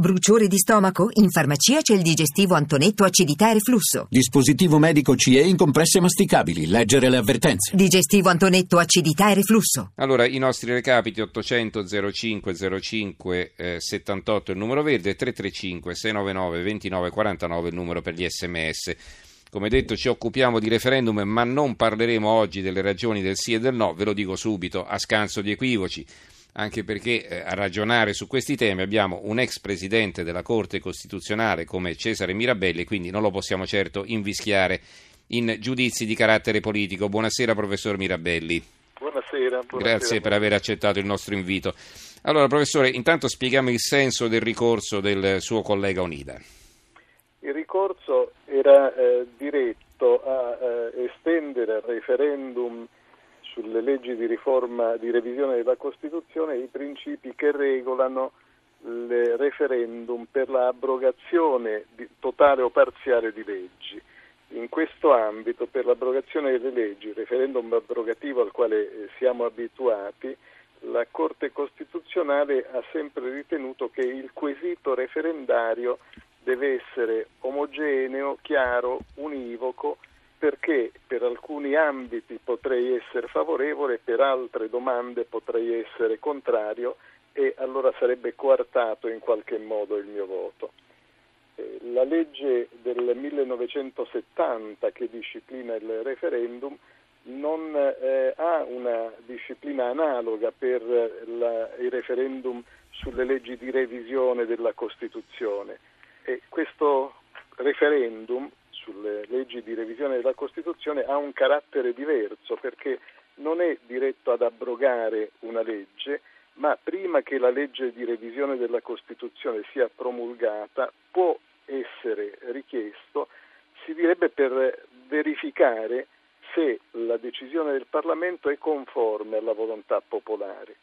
Bruciore di stomaco? In farmacia c'è il digestivo Antonetto acidità e reflusso. Dispositivo medico CE in compresse masticabili. Leggere le avvertenze. Digestivo Antonetto acidità e reflusso. Allora, i nostri recapiti 800 05 05 eh, 78 il numero verde, 335 699 29 49 il numero per gli sms. Come detto ci occupiamo di referendum ma non parleremo oggi delle ragioni del sì e del no, ve lo dico subito, a scanso di equivoci anche perché eh, a ragionare su questi temi abbiamo un ex presidente della Corte Costituzionale come Cesare Mirabelli, quindi non lo possiamo certo invischiare in giudizi di carattere politico. Buonasera professor Mirabelli. Buonasera, buonasera. Grazie per aver accettato il nostro invito. Allora, professore, intanto spieghiamo il senso del ricorso del suo collega Onida. Il ricorso era eh, diretto a eh, estendere al referendum sulle leggi di riforma, di revisione della Costituzione i principi che regolano il referendum per l'abrogazione totale o parziale di leggi. In questo ambito, per l'abrogazione delle leggi, il referendum abrogativo al quale eh, siamo abituati, la Corte Costituzionale ha sempre ritenuto che il quesito referendario deve essere omogeneo, chiaro, univoco perché per alcuni ambiti potrei essere favorevole, per altre domande potrei essere contrario e allora sarebbe coartato in qualche modo il mio voto. Eh, la legge del 1970 che disciplina il referendum non eh, ha una disciplina analoga per la, il referendum sulle leggi di revisione della Costituzione e questo referendum sulle leggi di revisione della Costituzione ha un carattere diverso perché non è diretto ad abrogare una legge, ma prima che la legge di revisione della Costituzione sia promulgata può essere richiesto, si direbbe per verificare se la decisione del Parlamento è conforme alla volontà popolare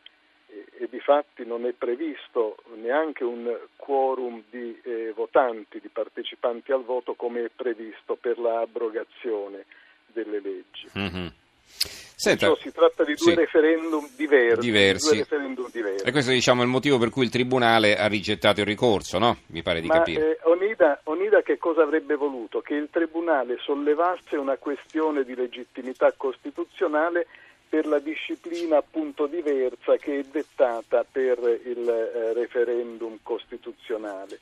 e di fatti non è previsto neanche un quorum di eh, votanti, di partecipanti al voto come è previsto per l'abrogazione delle leggi. Mm-hmm. Senta, Perciò si tratta di due, sì. referendum diversi, diversi. Due referendum diversi. E questo diciamo, è il motivo per cui il Tribunale ha rigettato il ricorso, no? Mi pare di Ma, capire. Eh, Onida, Onida che cosa avrebbe voluto? Che il Tribunale sollevasse una questione di legittimità costituzionale per la disciplina appunto diversa che è dettata per il eh, referendum costituzionale.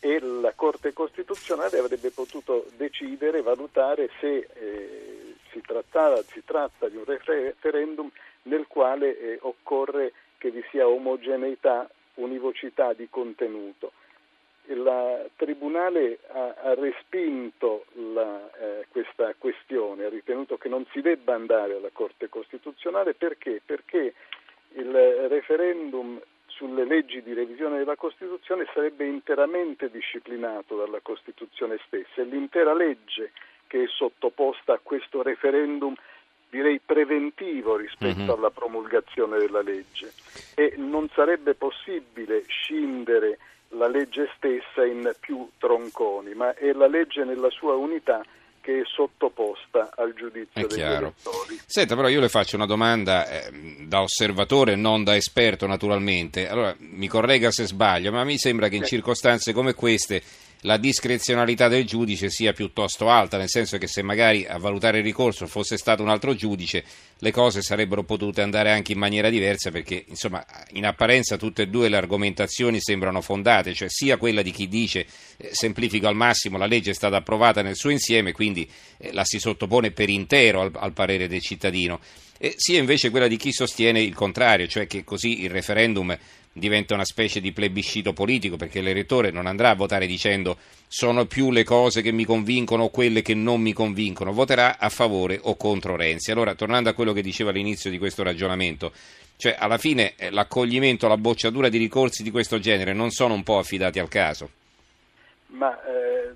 E la Corte Costituzionale avrebbe potuto decidere, valutare se eh, si, trattava, si, tratta di un referendum nel quale eh, occorre che vi sia omogeneità, univocità di contenuto il Tribunale ha, ha respinto la, eh, questa questione, ha ritenuto che non si debba andare alla Corte Costituzionale perché? Perché il referendum sulle leggi di revisione della Costituzione sarebbe interamente disciplinato dalla Costituzione stessa e l'intera legge che è sottoposta a questo referendum direi preventivo rispetto mm-hmm. alla promulgazione della legge e non sarebbe possibile scindere la legge stessa in più tronconi, ma è la legge nella sua unità che è sottoposta al giudizio degli elettori. Senta, però io le faccio una domanda eh, da osservatore, non da esperto naturalmente. Allora, mi corregga se sbaglio, ma mi sembra che in circostanze come queste la discrezionalità del giudice sia piuttosto alta, nel senso che se magari a valutare il ricorso fosse stato un altro giudice, le cose sarebbero potute andare anche in maniera diversa perché insomma in apparenza tutte e due le argomentazioni sembrano fondate, cioè sia quella di chi dice eh, semplifico al massimo la legge è stata approvata nel suo insieme, quindi eh, la si sottopone per intero al, al parere del cittadino, e sia invece quella di chi sostiene il contrario, cioè che così il referendum diventa una specie di plebiscito politico perché l'elettore non andrà a votare dicendo sono più le cose che mi convincono o quelle che non mi convincono, voterà a favore o contro Renzi. Allora, tornando a quello che diceva all'inizio di questo ragionamento, cioè alla fine eh, l'accoglimento, la bocciatura di ricorsi di questo genere non sono un po' affidati al caso? Ma eh,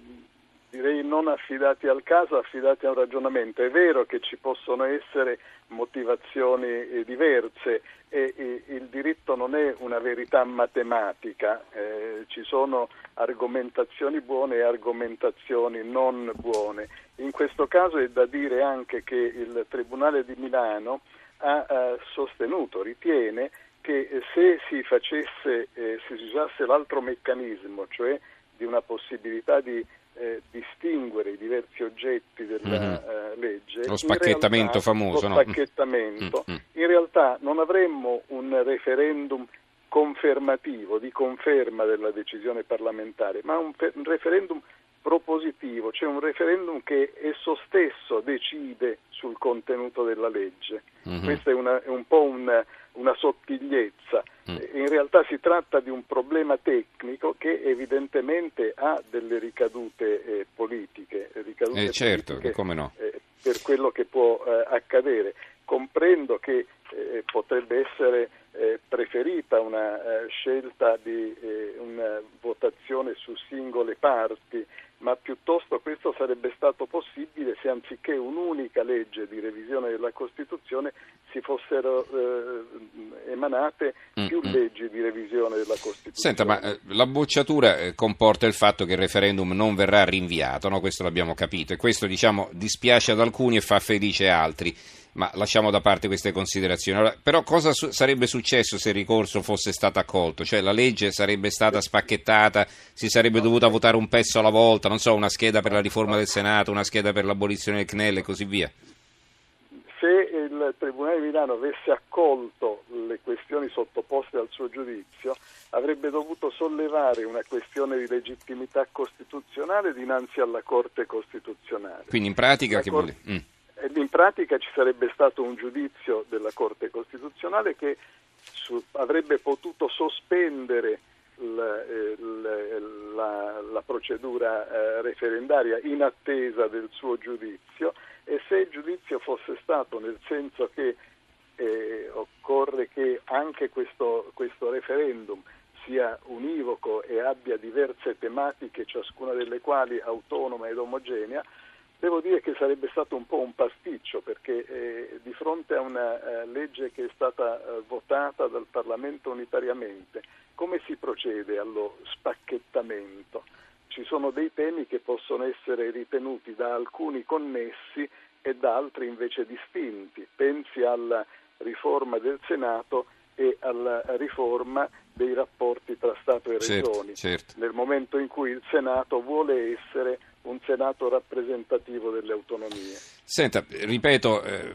direi non affidati al caso, affidati a un ragionamento. È vero che ci possono essere motivazioni eh, diverse e, il diritto non è una verità matematica, eh, ci sono argomentazioni buone e argomentazioni non buone. In questo caso è da dire anche che il Tribunale di Milano ha eh, sostenuto, ritiene che se si facesse, eh, si usasse l'altro meccanismo, cioè di una possibilità di eh, distinguere i diversi oggetti della mm-hmm. legge. Lo spacchettamento realtà, famoso, lo no? spacchettamento, Mm-hmm. in realtà non avremmo un referendum confermativo, di conferma della decisione parlamentare, ma un, un referendum propositivo, cioè un referendum che esso stesso decide sul contenuto della legge. Mhm. Questa è, una, è un po' un, una sottigliezza. Mm. In realtà si tratta di un problema tecnico che evidentemente ha delle ricadute eh, politiche. Ricadute Eh, certo, politiche, come no. eh, per quello che può eh, accadere. Comprendo che eh, potrebbe essere eh, preferita una scelta di una votazione su singole parti, ma piuttosto questo sarebbe stato possibile se anziché un'unica legge di revisione della Costituzione si fossero eh, emanate più Mm, mm. leggi di revisione della Costituzione. Senta, ma eh, la bocciatura eh, comporta il fatto che il referendum non verrà rinviato, no? questo l'abbiamo capito, e questo diciamo dispiace ad alcuni e fa felice altri, ma lasciamo da parte queste considerazioni. Allora, però cosa su- sarebbe successo se il ricorso fosse stato accolto? Cioè la legge sarebbe stata spacchettata, si sarebbe dovuta votare un pezzo alla volta, non so, una scheda per la riforma del Senato, una scheda per l'abolizione del CNEL e così via? se il Tribunale di Milano avesse accolto le questioni sottoposte al suo giudizio, avrebbe dovuto sollevare una questione di legittimità costituzionale dinanzi alla Corte Costituzionale. Quindi in pratica La che Cor- vuol dire? Mm. In pratica ci sarebbe stato un giudizio della Corte Costituzionale che su- avrebbe potuto sospendere il- il- la, la procedura eh, referendaria in attesa del suo giudizio. E se il giudizio fosse stato nel senso che eh, occorre che anche questo, questo referendum sia univoco e abbia diverse tematiche, ciascuna delle quali autonoma ed omogenea, devo dire che sarebbe stato un po' un pasticcio perché eh, di fronte a una eh, legge che è stata eh, votata dal Parlamento unitariamente, come si procede allo spacchettamento? Ci sono dei temi che possono essere ritenuti da alcuni connessi e da altri invece distinti. Pensi alla riforma del Senato e alla riforma dei rapporti tra Stato e Certo, Regioni, certo. nel momento in cui il Senato vuole essere un Senato rappresentativo delle autonomie. Senta, ripeto, eh,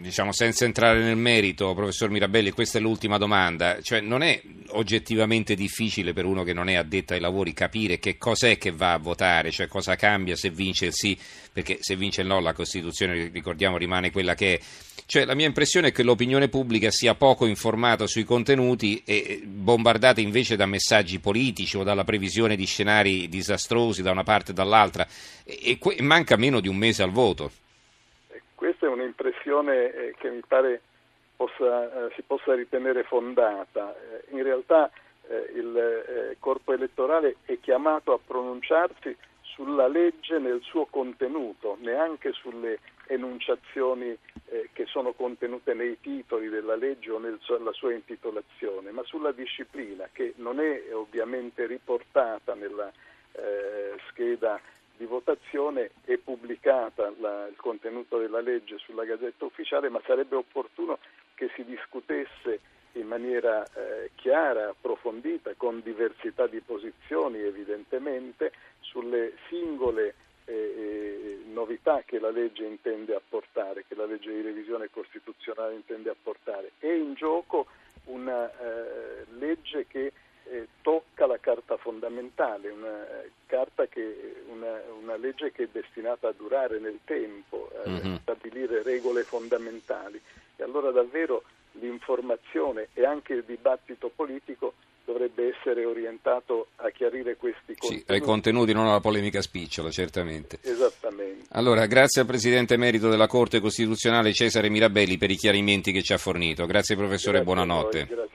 diciamo senza entrare nel merito, professor Mirabelli, questa è l'ultima domanda, cioè non è oggettivamente difficile per uno che non è addetto ai lavori capire che cos'è che va a votare, cioè cosa cambia se vince il sì, perché se vince il no la Costituzione, ricordiamo, rimane quella che è. Cioè, la mia impressione è che l'opinione pubblica sia poco informata sui contenuti e bombardata invece da messaggi politici o dalla previsione di scenari disastrosi da una parte e dall'altra e, manca meno di un mese al voto. E Questa è un'impressione eh, che mi pare possa, eh, si possa ritenere fondata. Eh, in realtà il corpo elettorale è chiamato a pronunciarsi sulla legge nel suo contenuto, neanche sulle enunciazioni che sono contenute nei titoli della legge o nella sua intitolazione, ma sulla disciplina che non è ovviamente riportata nella scheda di votazione è pubblicata la, il contenuto della legge sulla Gazzetta Ufficiale, ma sarebbe opportuno che si discutesse in maniera eh, chiara, approfondita, con diversità di posizioni evidentemente, sulle singole eh, eh, novità che la legge intende apportare, che la legge di revisione costituzionale intende apportare. È in gioco una eh, legge che eh, tocca la carta fondamentale, una, eh, carta che, una, una, legge che è destinata a durare nel tempo, a Mhm. stabilire regole fondamentali. E allora davvero l'informazione e anche il dibattito politico dovrebbe essere orientato a chiarire questi Sì, contenuti. ai contenuti, non alla polemica spicciola, certamente. Esattamente. Allora, grazie al Presidente Emerito della Corte Costituzionale Cesare Mirabelli per i chiarimenti che ci ha fornito. Grazie professore, Grazie buonanotte. voi, buonanotte.